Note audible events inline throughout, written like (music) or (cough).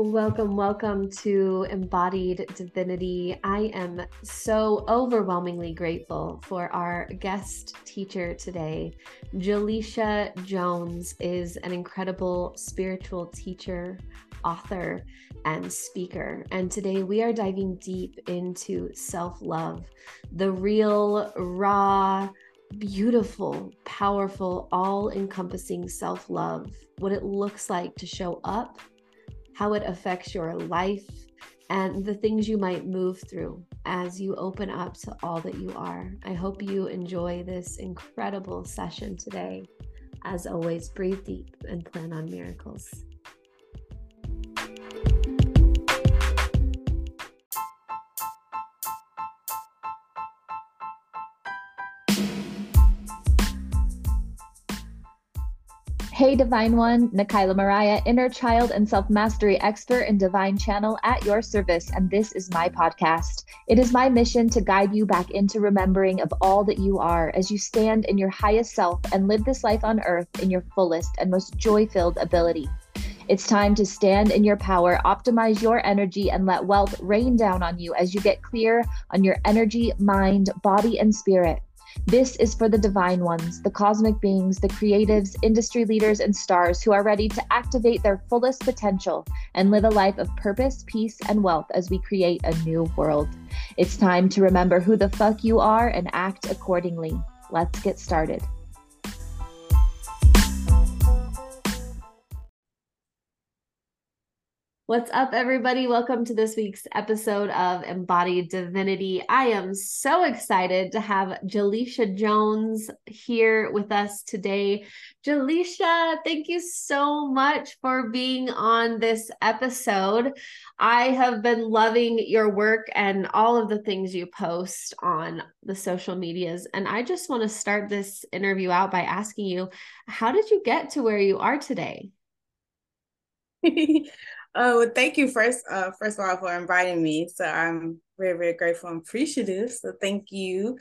Welcome, welcome to Embodied Divinity. I am so overwhelmingly grateful for our guest teacher today. Jelisha Jones is an incredible spiritual teacher, author, and speaker. And today we are diving deep into self love, the real, raw, beautiful, powerful, all encompassing self love, what it looks like to show up how it affects your life, and the things you might move through as you open up to all that you are. I hope you enjoy this incredible session today. As always, breathe deep and plan on miracles. Hey, Divine One, Nikyla Maria, inner child and self mastery expert and divine channel at your service. And this is my podcast. It is my mission to guide you back into remembering of all that you are as you stand in your highest self and live this life on earth in your fullest and most joy filled ability. It's time to stand in your power, optimize your energy, and let wealth rain down on you as you get clear on your energy, mind, body, and spirit. This is for the divine ones, the cosmic beings, the creatives, industry leaders, and stars who are ready to activate their fullest potential and live a life of purpose, peace, and wealth as we create a new world. It's time to remember who the fuck you are and act accordingly. Let's get started. What's up, everybody? Welcome to this week's episode of Embodied Divinity. I am so excited to have Jelisha Jones here with us today. Jelisha, thank you so much for being on this episode. I have been loving your work and all of the things you post on the social medias. And I just want to start this interview out by asking you how did you get to where you are today? (laughs) Oh, well, thank you first, uh, first of all, for inviting me. So I'm very, very grateful and appreciative. So thank you.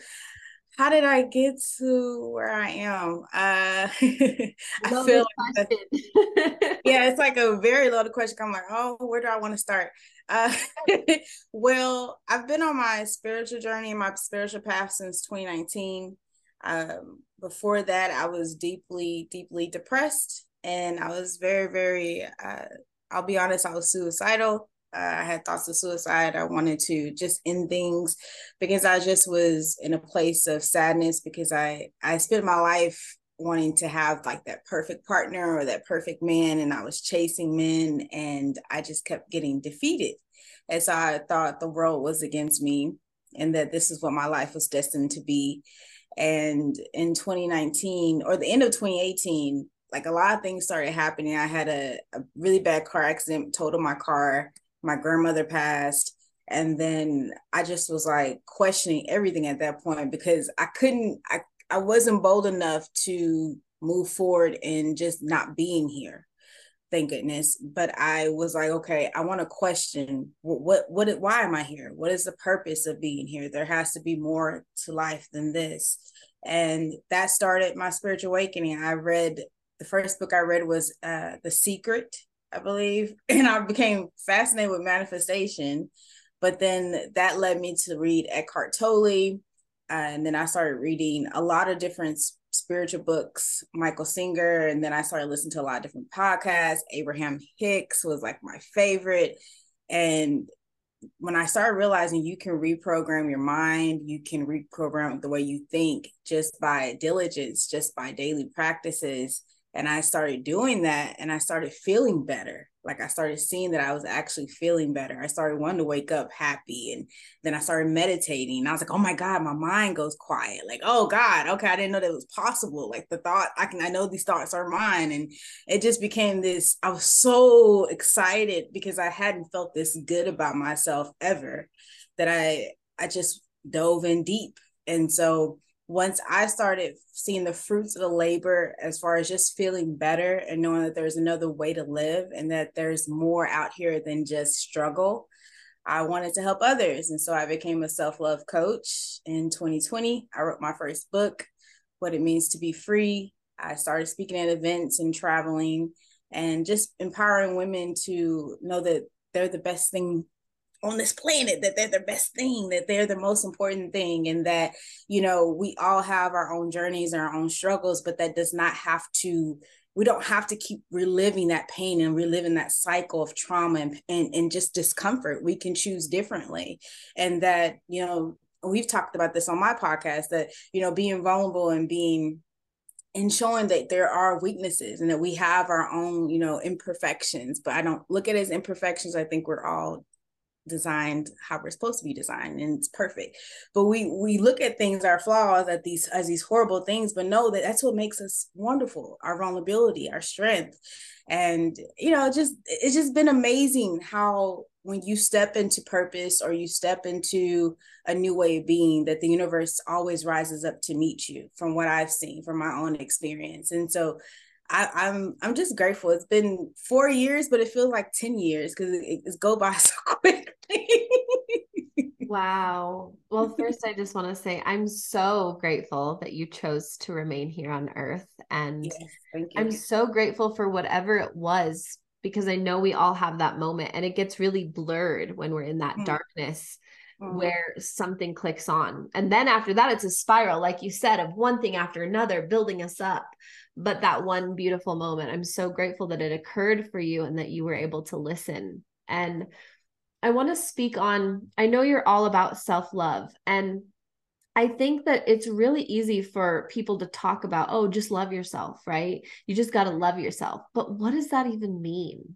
How did I get to where I am? Uh, (laughs) I feel like (laughs) yeah, it's like a very loaded question. I'm like, oh, where do I want to start? Uh, (laughs) well, I've been on my spiritual journey and my spiritual path since 2019. Um, before that, I was deeply, deeply depressed, and I was very, very uh, I'll be honest, I was suicidal. Uh, I had thoughts of suicide. I wanted to just end things because I just was in a place of sadness because I I spent my life wanting to have like that perfect partner or that perfect man and I was chasing men and I just kept getting defeated. And so I thought the world was against me and that this is what my life was destined to be. And in 2019 or the end of 2018, like a lot of things started happening. I had a, a really bad car accident, totaled my car. My grandmother passed. And then I just was like questioning everything at that point because I couldn't, I, I wasn't bold enough to move forward in just not being here. Thank goodness. But I was like, okay, I want to question what, what, what, why am I here? What is the purpose of being here? There has to be more to life than this. And that started my spiritual awakening. I read the first book I read was uh, The Secret, I believe, (laughs) and I became fascinated with manifestation. But then that led me to read Eckhart Tolle, uh, and then I started reading a lot of different spiritual books, Michael Singer, and then I started listening to a lot of different podcasts. Abraham Hicks was like my favorite, and when I started realizing you can reprogram your mind, you can reprogram the way you think just by diligence, just by daily practices, and I started doing that and I started feeling better. Like I started seeing that I was actually feeling better. I started wanting to wake up happy. And then I started meditating. I was like, oh my God, my mind goes quiet. Like, oh God, okay, I didn't know that was possible. Like the thought, I can I know these thoughts are mine. And it just became this, I was so excited because I hadn't felt this good about myself ever that I I just dove in deep. And so once I started seeing the fruits of the labor as far as just feeling better and knowing that there's another way to live and that there's more out here than just struggle, I wanted to help others. And so I became a self love coach in 2020. I wrote my first book, What It Means to Be Free. I started speaking at events and traveling. and just empowering women to know that they're the best thing on this planet that they're the best thing that they're the most important thing and that you know we all have our own journeys and our own struggles but that does not have to we don't have to keep reliving that pain and reliving that cycle of trauma and, and, and just discomfort. We can choose differently. And that you know we've talked about this on my podcast that you know being vulnerable and being and showing that there are weaknesses and that we have our own you know imperfections but i don't look at it as imperfections. I think we're all designed how we're supposed to be designed and it's perfect but we we look at things our flaws at these as these horrible things but know that that's what makes us wonderful our vulnerability our strength and you know just it's just been amazing how when you step into purpose or you step into a new way of being that the universe always rises up to meet you from what i've seen from my own experience and so I, I'm I'm just grateful. It's been four years, but it feels like ten years because it, it's go by (laughs) so quickly. Wow. Well, first, I just want to say I'm so grateful that you chose to remain here on Earth, and yes, I'm so grateful for whatever it was because I know we all have that moment, and it gets really blurred when we're in that mm. darkness mm. where something clicks on. And then after that, it's a spiral, like you said, of one thing after another building us up. But that one beautiful moment, I'm so grateful that it occurred for you and that you were able to listen. And I want to speak on, I know you're all about self love. And I think that it's really easy for people to talk about, oh, just love yourself, right? You just got to love yourself. But what does that even mean?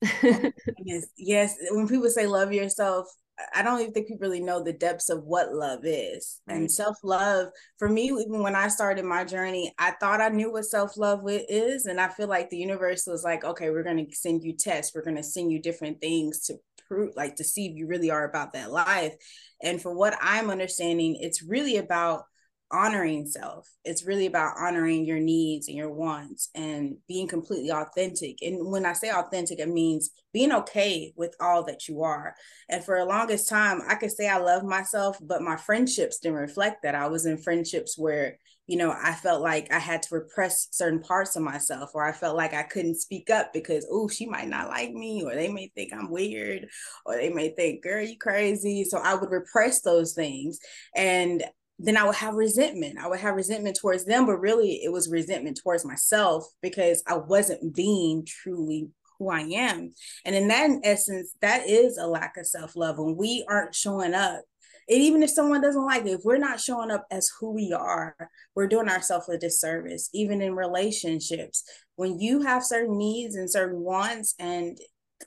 yes, yes. When people say love yourself, I don't even think people really know the depths of what love is. Right. And self love, for me, even when I started my journey, I thought I knew what self love is. And I feel like the universe was like, okay, we're going to send you tests, we're going to send you different things to prove, like to see if you really are about that life. And for what I'm understanding, it's really about honoring self. It's really about honoring your needs and your wants and being completely authentic. And when I say authentic, it means being okay with all that you are. And for the longest time, I could say I love myself, but my friendships didn't reflect that. I was in friendships where you know, I felt like I had to repress certain parts of myself, or I felt like I couldn't speak up because, oh, she might not like me, or they may think I'm weird, or they may think, girl, you crazy. So I would repress those things. And then I would have resentment. I would have resentment towards them, but really it was resentment towards myself because I wasn't being truly who I am. And in that essence, that is a lack of self love when we aren't showing up. And even if someone doesn't like it, if we're not showing up as who we are, we're doing ourselves a disservice, even in relationships. When you have certain needs and certain wants, and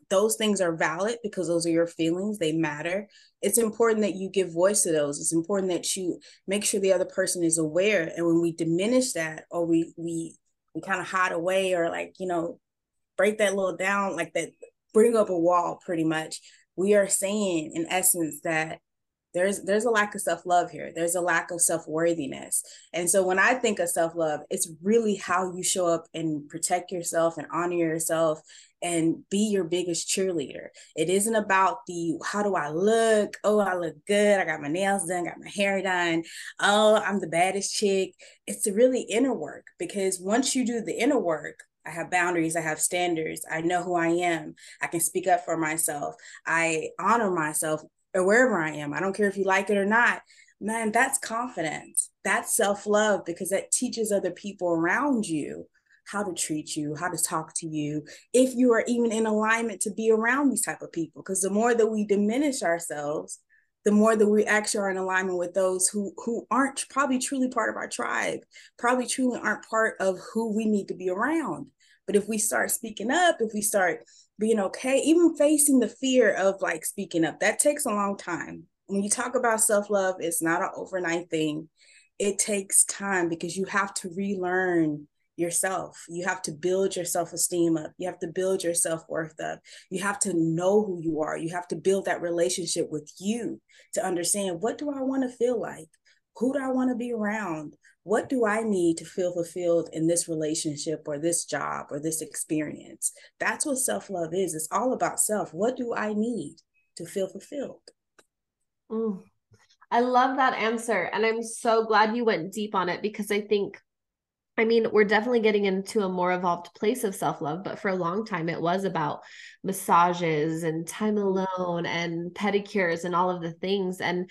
those things are valid because those are your feelings, they matter it's important that you give voice to those it's important that you make sure the other person is aware and when we diminish that or we we we kind of hide away or like you know break that little down like that bring up a wall pretty much we are saying in essence that there's there's a lack of self-love here. There's a lack of self-worthiness. And so when i think of self-love it's really how you show up and protect yourself and honor yourself and be your biggest cheerleader. It isn't about the how do i look? Oh i look good. I got my nails done. Got my hair done. Oh i'm the baddest chick. It's really inner work because once you do the inner work I have boundaries, I have standards, I know who I am, I can speak up for myself, I honor myself or wherever I am. I don't care if you like it or not. Man, that's confidence. That's self love because that teaches other people around you how to treat you, how to talk to you, if you are even in alignment to be around these type of people. Because the more that we diminish ourselves, the more that we actually are in alignment with those who who aren't probably truly part of our tribe, probably truly aren't part of who we need to be around. But if we start speaking up, if we start being okay, even facing the fear of like speaking up, that takes a long time. When you talk about self love, it's not an overnight thing. It takes time because you have to relearn yourself. You have to build your self esteem up. You have to build your self worth up. You have to know who you are. You have to build that relationship with you to understand what do I want to feel like? Who do I want to be around? What do I need to feel fulfilled in this relationship or this job or this experience? That's what self love is. It's all about self. What do I need to feel fulfilled? Mm. I love that answer. And I'm so glad you went deep on it because I think I mean, we're definitely getting into a more evolved place of self love, but for a long time, it was about massages and time alone and pedicures and all of the things. And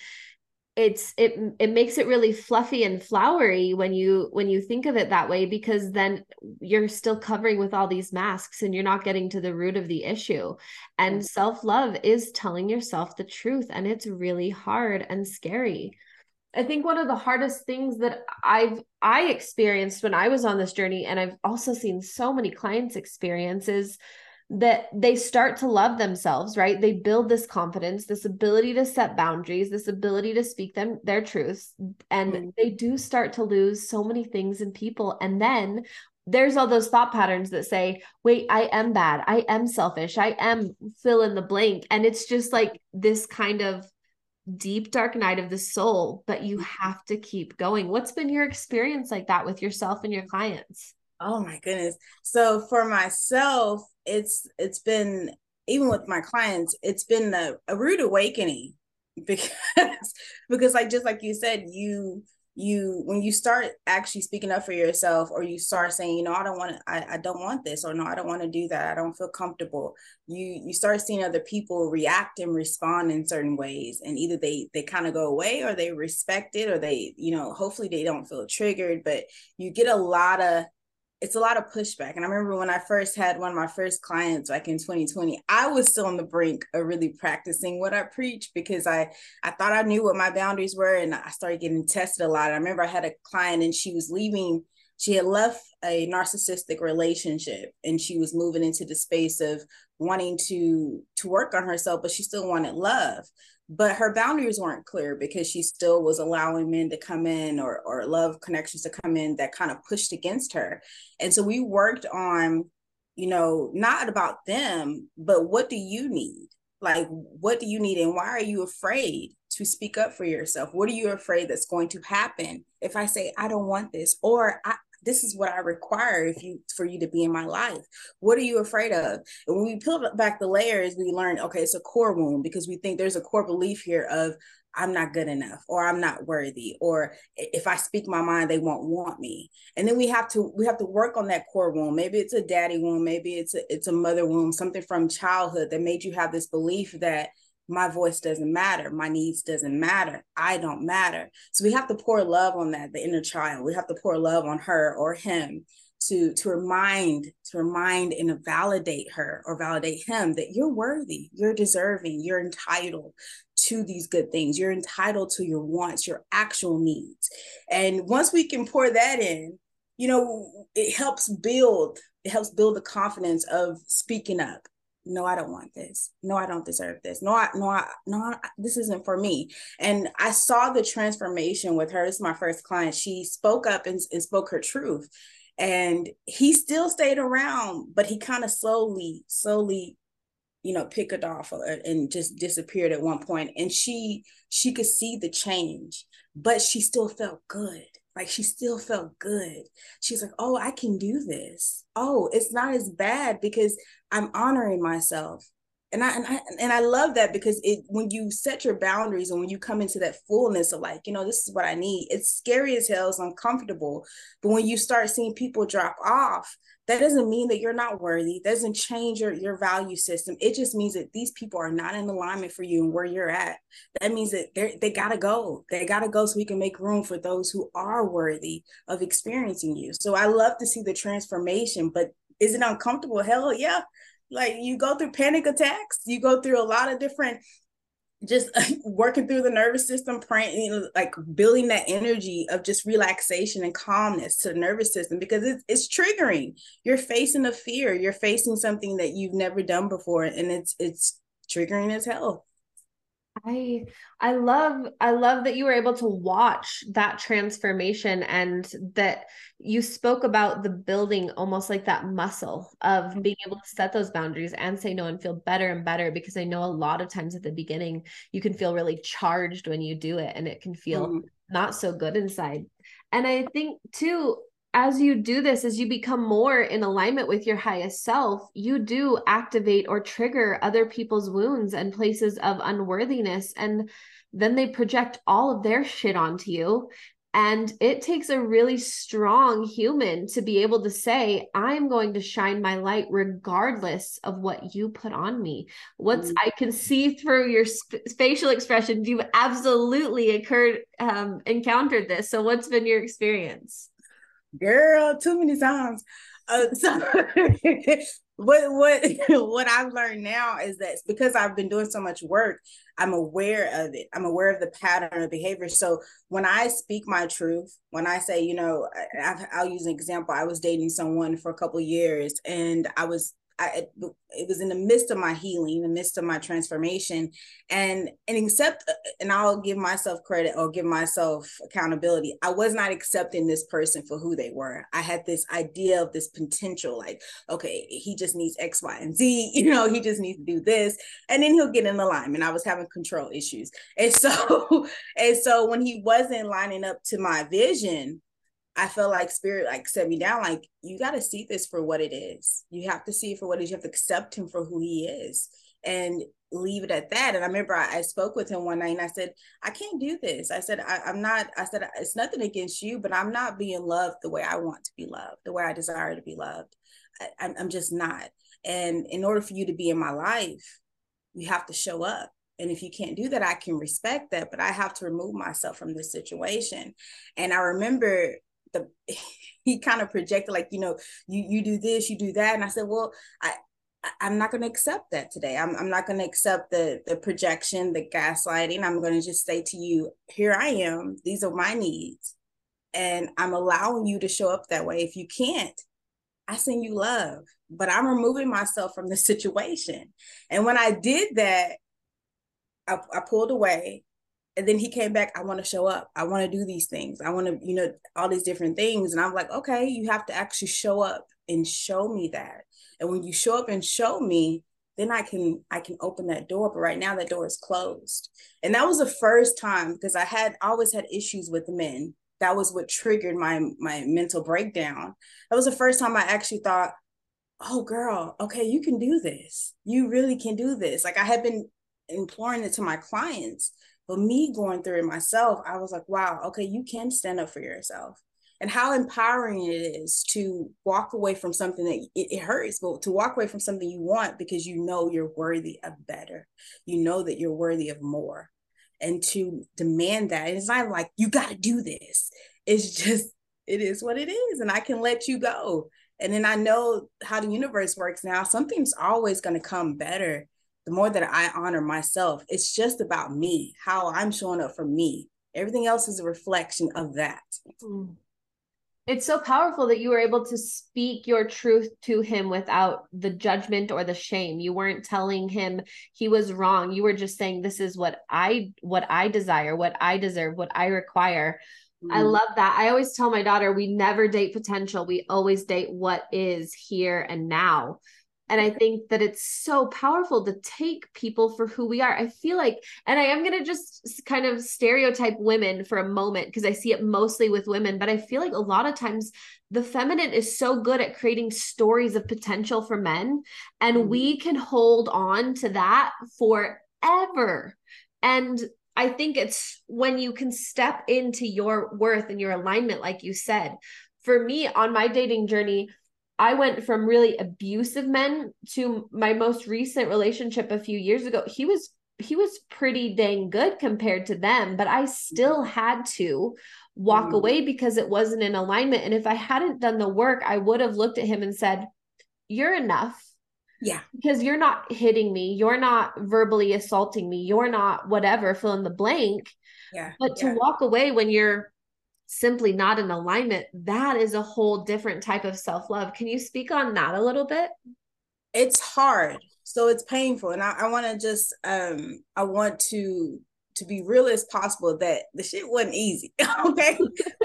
it's it it makes it really fluffy and flowery when you when you think of it that way because then you're still covering with all these masks and you're not getting to the root of the issue. And self-love is telling yourself the truth and it's really hard and scary. I think one of the hardest things that i've i experienced when i was on this journey and i've also seen so many clients experience is that they start to love themselves right? They build this confidence this ability to set boundaries this ability to speak them their truths. And mm-hmm. they do start to lose so many things in people. And then there's all those thought patterns that say wait i am bad. I am selfish. I am fill in the blank. And it's just like this kind of deep dark night of the soul but you mm-hmm. have to keep going. What's been your experience like that with yourself and your clients? Oh my goodness. So for myself, it's it's been even with my clients, it's been a, a rude awakening (laughs) because because like just like you said, you you when you start actually speaking up for yourself or you start saying you know i don't want I, I don't want this or no i don't want to do that. I don't feel comfortable you you start seeing other people react and respond in certain ways and either they they kind of go away or they respect it or they you know hopefully they don't feel triggered but you get a lot of it's a lot of pushback. And I remember when I first had one of my first clients back in 2020, I was still on the brink of really practicing what I preach because I I thought I knew what my boundaries were and I started getting tested a lot. I remember I had a client and she was leaving, she had left a narcissistic relationship and she was moving into the space of wanting to to work on herself, but she still wanted love. But her boundaries weren't clear because she still was allowing men to come in or or love connections to come in that kind of pushed against her. And so we worked on you know not about them but what do you need? Like what do you need and why are you afraid to speak up for yourself? What are you afraid that's going to happen if i say i don't want this or i this is what I require if you for you to be in my life. What are you afraid of? And when we peel back the layers, we learn, okay, it's a core wound because we think there's a core belief here of I'm not good enough or I'm not worthy or if I speak my mind they won't want me. And then we have to we have to work on that core wound. Maybe it's a daddy wound, maybe it's a it's a mother wound, something from childhood that made you have this belief that my voice doesn't matter my needs doesn't matter i don't matter. So we have to pour love on that the inner child. We have to pour love on her or him to to remind to remind and validate her or validate him that you're worthy you're deserving you're entitled to these good things. You're entitled to your wants your actual needs. And once we can pour that in you know it helps build it helps build the confidence of speaking up no i don't want this. No i don't deserve this. No i no i no I, this isn't for me. And i saw the transformation with her. This is my first client. She spoke up and, and spoke her truth. And he still stayed around but he kind of slowly slowly you know picked off uh, and just disappeared at one point. And she she could see the change but she still felt good like she still felt good. She's like, oh, I can do this. Oh, it's not as bad because I'm honoring myself. And I, and I and I love that because it when you set your boundaries and when you come into that fullness of like, you know, this is what I need, it's scary as hell, it's uncomfortable. But when you start seeing people drop off, that doesn't mean that you're not worthy. That doesn't change your, your value system. It just means that these people are not in alignment for you and where you're at. That means that they they gotta go. They gotta go so we can make room for those who are worthy of experiencing you. So i love to see the transformation but is it uncomfortable? Hell yeah. Like you go through panic attacks. You go through a lot of different just (laughs) working through the nervous system, praying, like building that energy of just relaxation and calmness to the nervous system because it's, it's triggering. You're facing a fear. You're facing something that you've never done before, and it's it's triggering as hell. I I love I love that you were able to watch that transformation and that you spoke about the building almost like that muscle of mm-hmm. being able to set those boundaries and say no and feel better and better because I know a lot of times at the beginning you can feel really charged when you do it and it can feel mm. not so good inside. And I think too as you do this, as you become more in alignment with your highest self, you do activate or trigger other people's wounds and places of unworthiness. And then they project all of their shit onto you. And it takes a really strong human to be able to say, I'm going to shine my light regardless of what you put on me. What's mm-hmm. I can see through your sp- facial expressions. You've absolutely occurred, um, encountered this. So, what's been your experience? Girl, too many times. Uh, (laughs) so what what (laughs) what I've learned now is that because I've been doing so much work, I'm aware of it. I'm aware of the pattern of behavior. So when I speak my truth, when I say, you know, I, will use an example. I was dating someone for a couple years, and I was I, it was in the midst of my healing, in the midst of my transformation, and and accept, and I'll give myself credit or give myself accountability. I was not accepting this person for who they were. I had this idea of this potential, like, okay, he just needs X, Y, and Z. (laughs) You know, he just needs to do this, and then he'll get in alignment. I was having control issues, and so (laughs) and so when he wasn't lining up to my vision, I felt like spirit like set me down. Like you got to see this for what it is. You have to see it for what it is. You have to accept him for who he is and leave it at that. And I remember I, I spoke with him one night and I said, I can't do this. I said, I, am not, I said, it's nothing against you, but I'm not being loved the way I want to be loved, the way I desire to be loved. I, I'm just not. And in order for you to be in my life, you have to show up. And if you can't do that, I can respect that, but I have to remove myself from this situation. And I remember the (laughs) he kind of projected like you know you you do this you do that. And i said well i i'm not going to accept that today. I'm, I'm not going to accept the the projection the gaslighting. I'm going to just say to you here i am. These are my needs. And i'm allowing you to show up that way. If you can't i send you love. But i'm removing myself from the (laughs) situation. And when i did that I, I pulled away and then he came back i want to show up. I want to do these things. I want to you know all these different things. And i'm like okay you have to actually show up and show me that. And when you show up and show me then i can i can open that door. But right now that door is closed. And that was the first time because i had always had issues with men. That was what triggered my my mental breakdown. That was the first time i actually thought oh girl okay you can do this. You really can do this. Like i had been imploring it to my clients but me going through it myself, I was like, wow, okay, you can stand up for yourself. And how empowering it is to walk away from something that it, it hurts, but to walk away from something you want because you know you're worthy of better. You know that you're worthy of more. And to demand that, it's not like you got to do this. It's (laughs) just, it is what it is. And I can let you go. And then I know how the universe works now. Something's always going to come better the more that I honor myself, it's just about me, how I'm showing up for me. Everything else is a reflection of that. Mm. It's so powerful that you were able to speak your truth to him without the judgment or the shame. You weren't telling him he was wrong. You were just saying this is what I what I desire, what I deserve, what I require. Mm. I love that. I always tell my daughter we never date potential. We always date what is here and now and I think that it's so powerful to take people for who we are. I feel like, and I am going to just kind of stereotype women for a moment because I see it mostly with women, but I feel like a lot of times the feminine is so good at creating stories of potential for men. And mm-hmm. we can hold on to that forever. And I think it's when you can step into your worth and your alignment, like you said. For me, on my dating journey, I went from really abusive men to my most recent relationship a few years ago. He was he was pretty dang good compared to them, but I still had to walk mm. away because it wasn't in alignment. And if I hadn't done the work, I would have looked at him and said, You're enough. Yeah. Because you're not hitting me. You're not verbally assaulting me. You're not whatever, fill in the blank. Yeah. But to yeah. walk away when you're simply not in alignment, that is a whole different type of self love. Can you speak on that a little bit? It's hard. So it's painful. And I, I want to just, um, I want to, to be real as possible that the shit wasn't easy. (laughs) okay.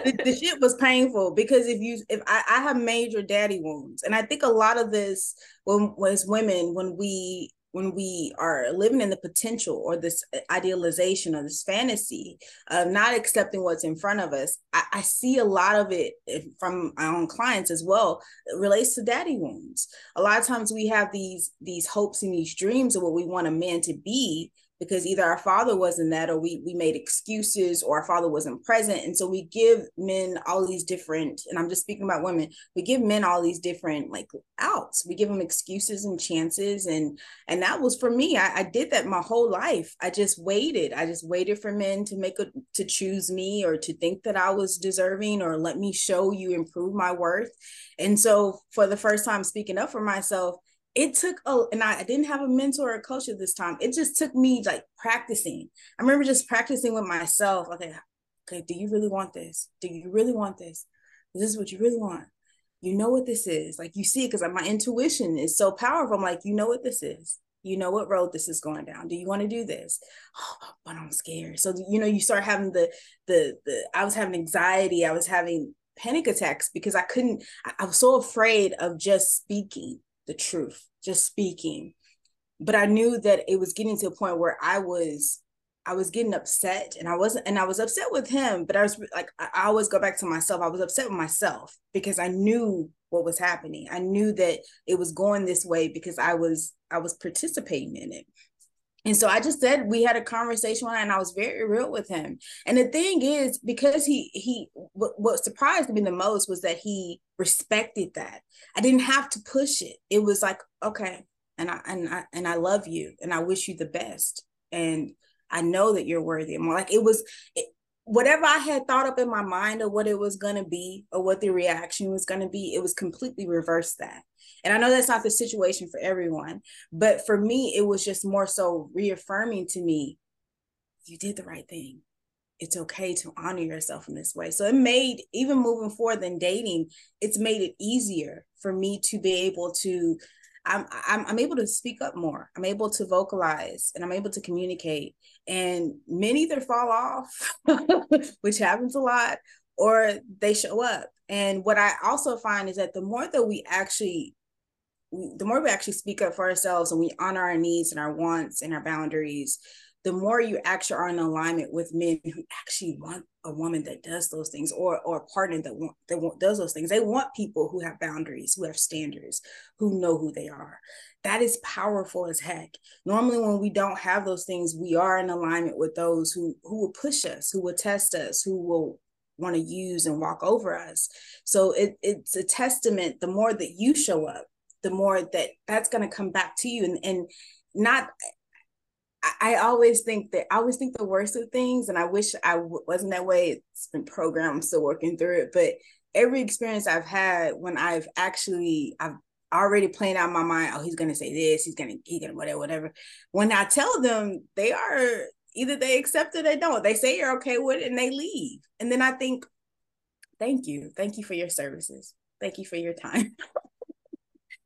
the, the, shit was painful because if you, if I, I have major daddy wounds and I think a lot of this when, as women, when we when we are living in the potential or this uh, idealization or this fantasy of not accepting what's in front of us, I, I, see a lot of it eh, from my own clients as well. It relates to daddy wounds. A lot of times we have these these hopes and these dreams of what we want a man to be, because either our father wasn't that or we we made excuses or our father wasn't present. And so we give men all these different and i'm just speaking about women we give men all these different like outs. We give them excuses and chances. And and that was for me i, I did that my whole life. I just waited. I just waited for men to make a to choose me or to think that i was deserving or let me show you improve my worth. And so for the first time speaking up for myself it took a and I, didn't have a mentor or a coach at this time. It just took me like practicing. I remember just practicing with myself. Okay, okay, do you really want this? Do you really want this? This is what you really want. You know what this is. Like you see because my intuition is so powerful. I'm like, you know what this is. You know what road this is going down. Do you want to do this? Oh, (gasps) but I'm scared. So you know, you start having the the the I was having anxiety. I was having panic attacks because I couldn't, I, I was so afraid of just speaking the truth, just speaking. But I knew that it was getting to a point where I was I was getting upset and I wasn't and I was upset with him, but I was like I always go back to myself. I was upset with myself because I knew what was happening. I knew that it was going this way because I was I was participating in it. And so I just said we had a conversation and I was very real with him. And the thing is, because he he what, what surprised me the most was that he respected that. I didn't have to push it. It was like, okay, and I and I and I love you and I wish you the best. And I know that you're worthy. more like it was it, whatever I had thought up in my mind of what it was gonna be or what the reaction was gonna be, it was completely reversed that. And I know that's not the situation for everyone, but for me, it was just more so reaffirming to me, you did the right thing. It's okay to honor yourself in this way. So it made, even moving forward than dating, it's made it easier for me to be able to I'm, I'm I'm able to speak up more. I'm able to vocalize and I'm able to communicate. And men either fall off, (laughs) which happens a lot, or they show up. And what I also find is that the more that we actually the more we actually speak up for ourselves and we honor our needs and our wants and our boundaries, the more you actually are in alignment with men who actually want a woman that does those things or or a partner that want that want, does those things. They want people who have boundaries, who have standards, who know who they are. That is powerful as heck. Normally, when we don't have those things, we are in alignment with those who who will push us, who will test us, who will want to use and walk over us. So it, it's a testament. The more that you show up, the more that that's going to come back to you and, and not I always think that I always think the worst of things, and I wish I w- wasn't that way. It's been programmed, I'm still working through it. But every experience I've had when I've actually I've already playing out my mind, oh, he's gonna say this, he's gonna he's gonna whatever, whatever. When I tell them, they are either they accept it or they don't. They say you're okay with it and they leave. And then I think, thank you, thank you for your services, thank you for your time. (laughs)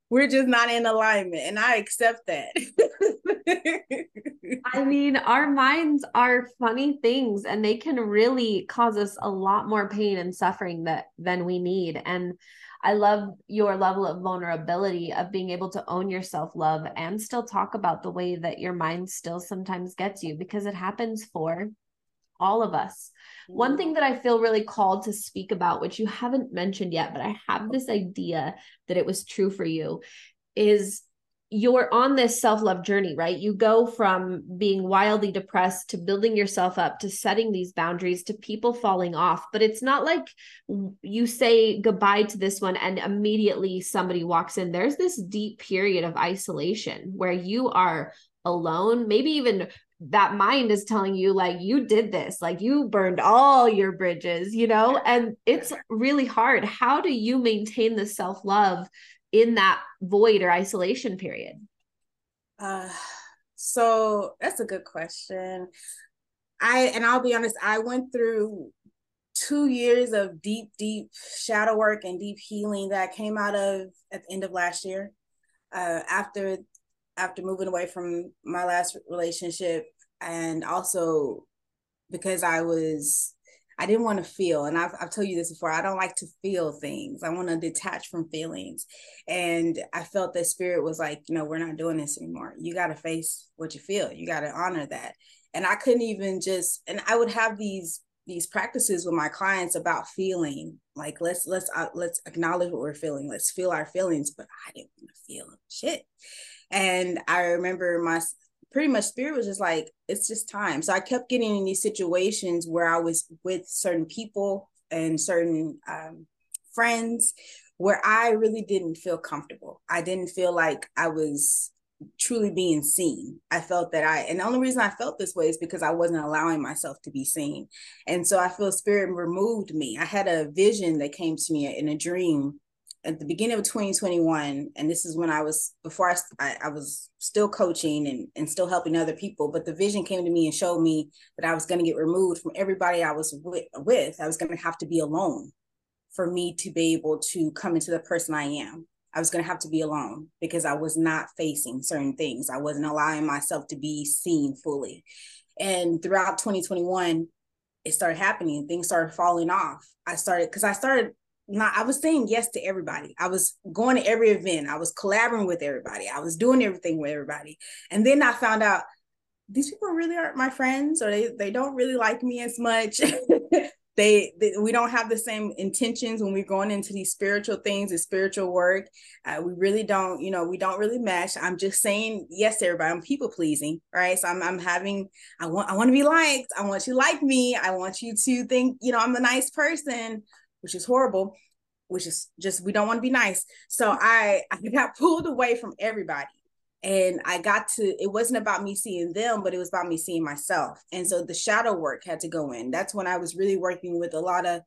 we're just not in alignment and i accept that. (laughs) I mean our minds are funny things and they can really cause us a lot more pain and suffering that than we need and i love your level of vulnerability of being able to own your self-love and still talk about the way that your mind still sometimes gets you because it happens for all of us one thing that I feel really called to speak about, which you haven't mentioned yet, but I have this idea that it was true for you, is you're on this self-love journey right? You go from being wildly depressed to building yourself up to setting these boundaries to people falling off. But it's not like you say goodbye to this one and immediately somebody walks in. There's this deep period of isolation where you are alone maybe even that mind is telling you like you did this like you burned all your bridges you know? And it's really hard. How do you maintain the self-love in that void or isolation period? Uh so that's a good question. I and i'll be honest i went through two years of deep deep shadow work and deep healing that came out of at the end of last year uh, after after moving away from my last relationship and also because I was I didn't want to feel, and I've, I've told you this before. I don't like to feel things. I want to detach from feelings, and I felt that spirit was like, you know, we're not doing this anymore. You got to face what you feel. You got to honor that. And I couldn't even just, and I would have these these practices with my clients about feeling. Like let's let's uh, let's acknowledge what we're feeling. Let's feel our feelings. But I didn't want to feel shit. And I remember my pretty much spirit was just like it's just time. So i kept getting in these situations where i was with certain people and certain um, friends where i really didn't feel comfortable. I didn't feel like i was truly being seen. I felt that i and the only reason i felt this way is because i wasn't allowing myself to be seen. And so i feel spirit removed me. I had a vision that came to me in a dream at the beginning of 2021 and this is when i was before i i, I was still coaching and, and still helping other people but the vision came to me and showed me that i was going to get removed from everybody i was with, with. I was going to have to be alone for me to be able to come into the person i am. I was going to have to be alone because i was not facing certain things. I wasn't allowing myself to be seen fully. And throughout 2021 it started happening. Things started falling off. I started because i started not I was saying yes to everybody. I was going to every event. I was collaborating with everybody. I was doing everything with everybody. And then I found out these people really aren't my friends or they they don't really like me as much. (laughs) they, they, we don't have the same intentions when we're going into these spiritual things and spiritual work. Uh, we really don't, you know, we don't really mesh. I'm just saying yes to everybody. I'm people pleasing, right? So I'm I'm having I want I want to be liked. I want you to like me. I want you to think, you know, I'm a nice person which is horrible, which is just we don't want to be nice. So I (laughs) I got pulled away from everybody. And I got to, it wasn't about me seeing them, but it was about me seeing myself. And so the shadow work had to go in. That's when I was really working with a lot of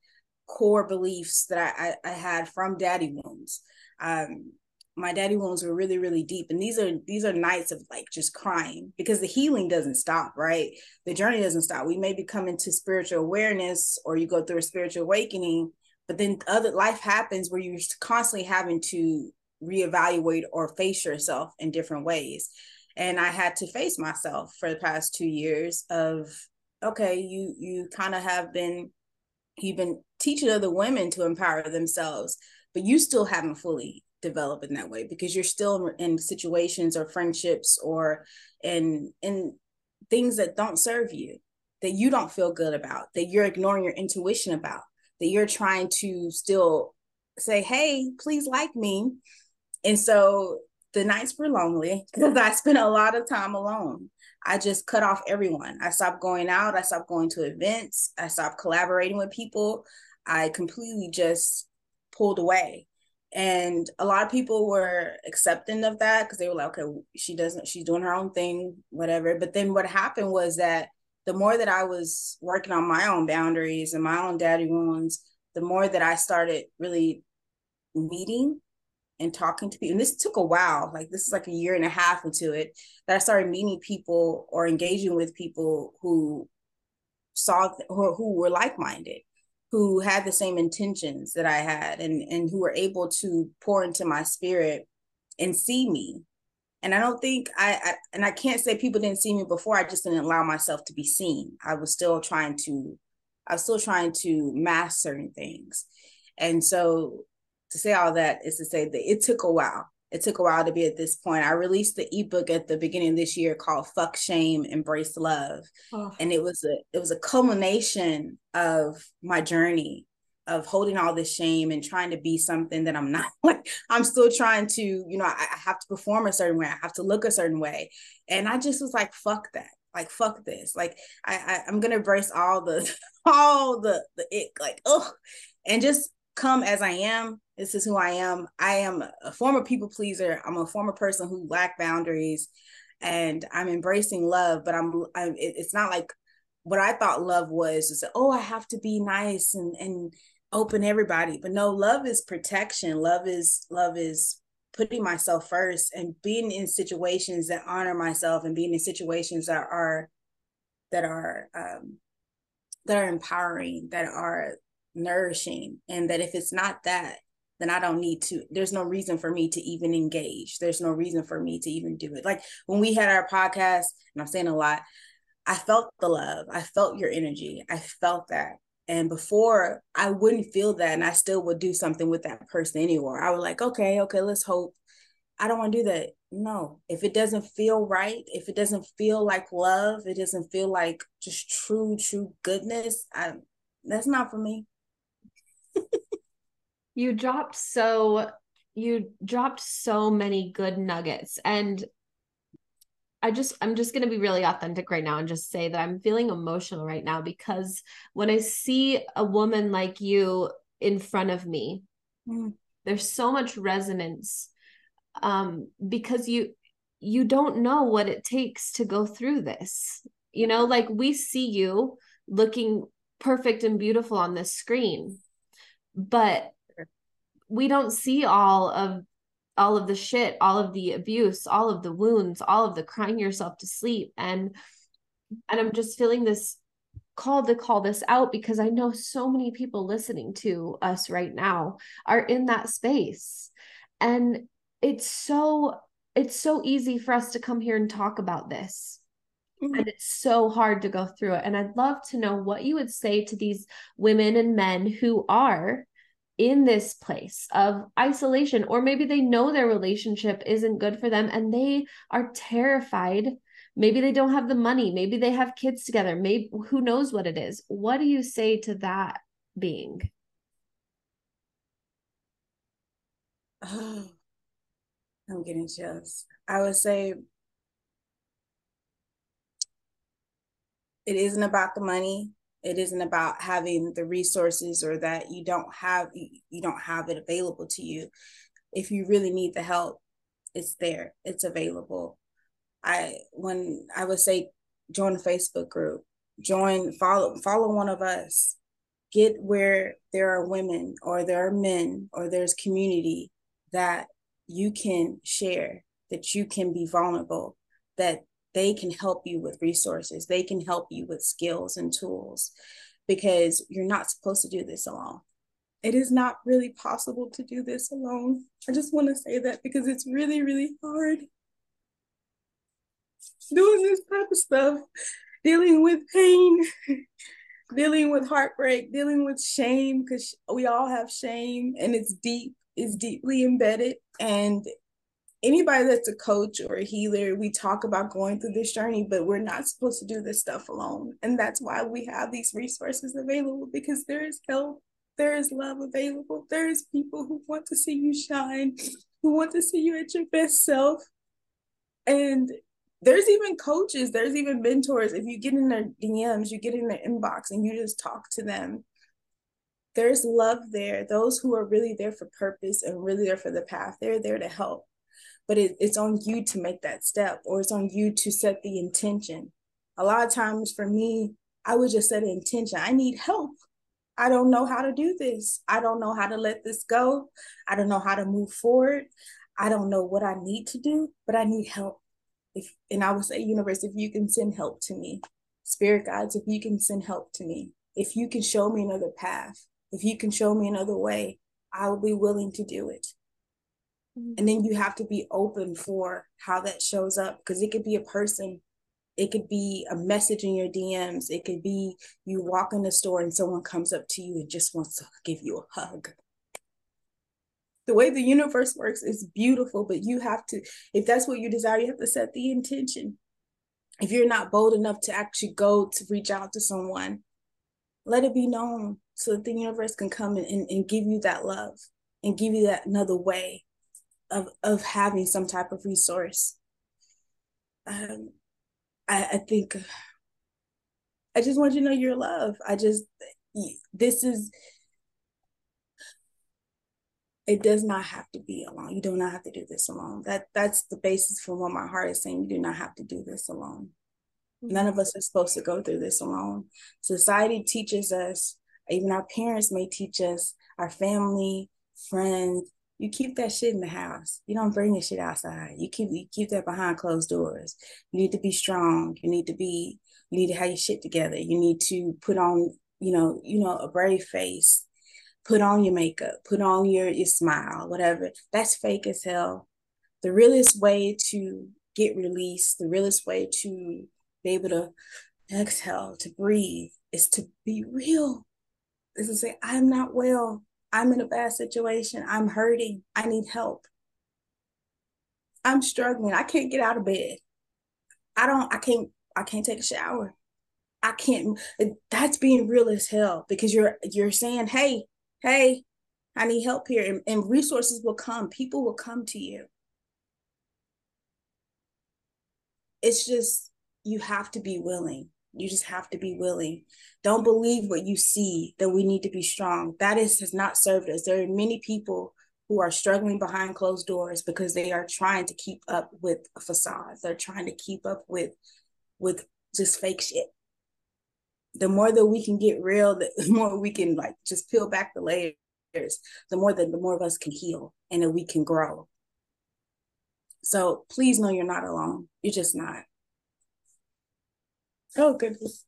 core beliefs that I, I, I had from daddy wounds. Um, my daddy wounds were really really deep and these are these are nights of like just crying because the healing doesn't stop right the journey doesn't stop we may be coming to spiritual awareness or you go through a spiritual awakening but then other life happens where you're constantly having to reevaluate or face yourself in different ways. And i had to face myself for the past two years of okay you you kind of have been you've been teaching other women to empower themselves but you still haven't fully developed in that way because you're still in situations or friendships or in in things that don't serve you that you don't feel good about that you're ignoring your intuition about that you're trying to still say, hey, please like me. And so the nights were lonely (laughs) because I spent a lot of time alone. I just cut off everyone. I stopped going out. I stopped going to events. I stopped collaborating with people. I completely just pulled away. And a lot of people were accepting of that because they were like, okay, she doesn't, she's doing her own thing, whatever. But then what happened was that the more that I was working on my own boundaries and my own daddy wounds, the more that I started really meeting and talking to people. And this took a while, like this is like a year and a half into it, that I started meeting people or engaging with people who saw who, who were like-minded, who had the same intentions that I had and and who were able to pour into my spirit and see me and I don't think I, I, and I can't say people didn't see me before. I just didn't allow myself to be seen. I was still trying to, I was still trying to mask certain things. And so to say all that is to say that it took a while. It took a while to be at this point. I released the ebook at the beginning of this year called Fuck Shame, Embrace Love. Oh. And it was a it was a culmination of my journey of holding all this shame and trying to be something that I'm not (laughs) like I'm still trying to, you know, I, I, have to perform a certain way. I have to look a certain way. And I just was like, fuck that. Like, fuck this. Like I, I am gonna embrace all the (laughs) all the the it like, oh, and just come as I am. This is who I am. I am a former people pleaser. I'm a former person who lack boundaries and I'm embracing love, but I'm, I'm it, it's not like what I thought love was is oh, I have to be nice and and open everybody. But no, love is protection. Love is love is putting myself first and being in situations that honor myself and being in situations that are that are um that are empowering, that are nourishing. And that if it's not that, then I don't need to, there's no reason for me to even engage. There's no reason for me to even do it. Like when we had our podcast, and I'm saying a lot, I felt the love. I felt your energy. I felt that. And before I wouldn't feel that and I still would do something with that person anymore. I was like, okay, okay, let's hope. I don't want to do that. No, if it doesn't feel right, if it doesn't feel like love, it doesn't feel like just true, true goodness, I that's not for me. you dropped so you dropped so many good nuggets and I just I'm just going to be really authentic right now and just say that I'm feeling emotional right now because when I see a woman like you in front of me mm. there's so much resonance um because you you don't know what it takes to go through this you know like we see you looking perfect and beautiful on this screen but we don't see all of all of the shit all of the abuse all of the wounds all of the crying yourself to sleep. And and i'm just feeling this call to call this out because i know so many people listening to us right now are in that space. And it's so it's so easy for us to come here and talk about this. Mm-hmm. and it's so hard to go through it. And i'd love to know what you would say to these women and men who are in this place of isolation, or maybe they know their relationship isn't good for them and they are terrified. Maybe they don't have the money. Maybe they have kids together. Maybe who knows what it is. What do you say to that being? Oh, (sighs) I'm getting chills. I would say it isn't about the money it isn't about having the resources or that you don't have you don't have it available to you. If you really need the help it's there it's available. I when i would say join a facebook group join follow follow one of us. Get where there are women or there are men or there's community that you can share that you can be vulnerable that they can help you with resources they can help you with skills and tools because you're not supposed to do this alone. It is not really possible to do this alone. I just want to say that because it's really really hard. Doing this type of stuff dealing with pain (laughs) dealing with heartbreak dealing with shame because we all have shame and it's deep it's deeply embedded and anybody that's a coach or a healer, we talk about going through this journey, but we're not supposed to do this stuff alone. And that's why we have these resources available because there is help, there is love available, there is people who want to see you shine, who want to see you at your best self. And there's even coaches, there's even mentors. If you get in their DMs, you get in their inbox and you just talk to them. There's love there. Those who are really there for purpose and really there for the path, they're there to help but it, it's on you to make that step or it's on you to set the intention. A lot of times for me i would just set an intention. I need help. I don't know how to do this. I don't know how to let this go. I don't know how to move forward. I don't know what i need to do but i need help. If and i would say universe if you can send help to me spirit guides if you can send help to me if you can show me another path if you can show me another way i will be willing to do it and then mm-hmm. you have to be open for how that shows up because it could be a person it could be a message in your dms it could be you walk in the store and someone comes up to you and just wants to give you a hug. The way the universe works is beautiful but you have to if that's what you desire you have to set the intention. If you're not bold enough to actually go to reach out to someone let it be known so that the universe can come and, and, and give you that love and give you that another way of of having some type of resource. Um, I, I think I just want you to know your love. I just this is it does not have to be alone. You do not have to do this alone. That that's the basis for what my heart is saying. You do not have to do this alone. None of us are supposed to go through this alone. Society teaches us, even our parents may teach us, our family, friends, you keep that shit in the house. You don't bring the shit outside. You keep you keep that behind closed doors. You need to be strong. You need to be you need to have your shit together. You need to put on, you know, you know, a brave face, put on your makeup, put on your your smile, whatever. That's fake as hell. The realest way to get released, the realest way to be able to exhale, to breathe, is to be real. Is to say, I'm not well. I'm in a bad situation. I'm hurting. I need help. I'm struggling. I can't get out of bed. I don't, I can't, I can't take a shower. I can't that's being real as hell because you're you're saying, hey, hey, I need help here. And, and resources will come. People will come to you. it's just you have to be willing. You just have to be willing. Don't believe what you see that we need to be strong. That is has not served us. There are many people who are struggling behind closed doors because they are trying to keep up with a facade. They're trying to keep up with with just fake shit. The more that we can get real, (laughs) the more we can like just peel back the layers, the more that the more of us can heal and that we can grow. So please know you're not alone. You're just not. Oh goodness.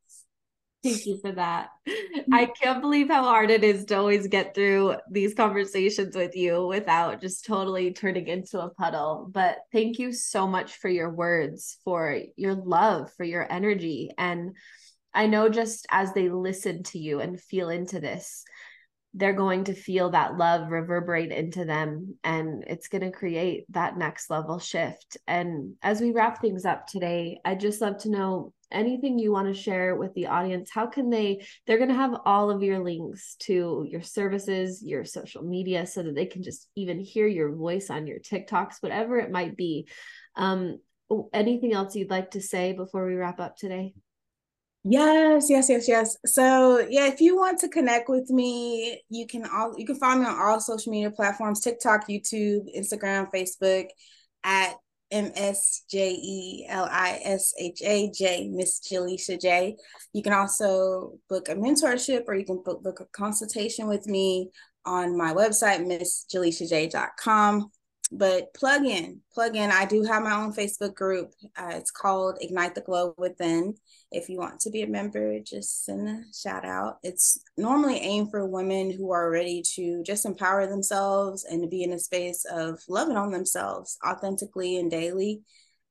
Thank you for that. Mm-hmm. I can't believe how hard it is to always get through these conversations with you without just totally turning into a puddle. But thank you so much for your words, for your love, for your energy. And I know just as they listen to you and feel into this, they're going to feel that love reverberate into them and it's going to create that next level shift. And as we wrap things up today, I'd just love to know anything you want to share with the audience. How can they, they're going to have all of your links to your services, your social media, so that they can just even hear your voice on your TikToks, whatever it might be. Um, anything else you'd like to say before we wrap up today? Yes, yes, yes, yes. So yeah, if you want to connect with me, you can all you can find me on all social media platforms: TikTok, YouTube, Instagram, Facebook, at M S J E L I S H A J, Miss Jelisha J. You can also book a mentorship or you can book, book a consultation with me on my website, msjelishaj.com but plug in plug in. I do have my own facebook group. Uh, it's called ignite the glow within. If you want to be a member just send a shout out. It's normally aimed for women who are ready to just empower themselves and to be in a space of loving on themselves authentically and daily.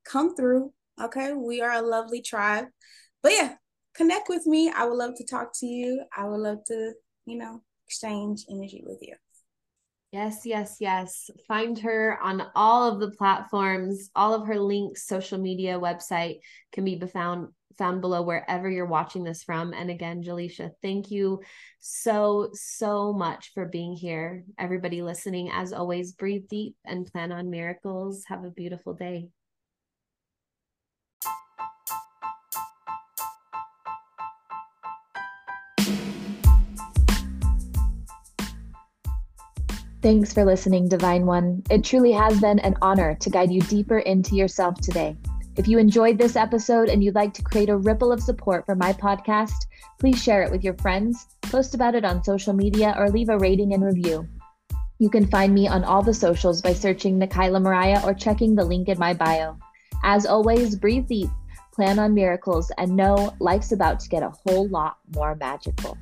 Come through okay? We are a lovely tribe. But yeah connect with me. I would love to talk to you. I would love to you know exchange energy with you Yes, yes, yes. Find her on all of the platforms. All of her links, social media, website can be found found below wherever you're watching this from. And again, Jelisha, thank you so so much for being here. Everybody listening, as always, breathe deep and plan on miracles. Have a beautiful day. Thanks for listening, Divine One. It truly has been an honor to guide you deeper into yourself today. If you enjoyed this episode and you'd like to create a ripple of support for my podcast, please share it with your friends, post about it on social media, or leave a rating and review. You can find me on all the socials by searching Nikyla Maria or checking the link in my bio. As always, breathe deep, plan on miracles, and know life's about to get a whole lot more magical.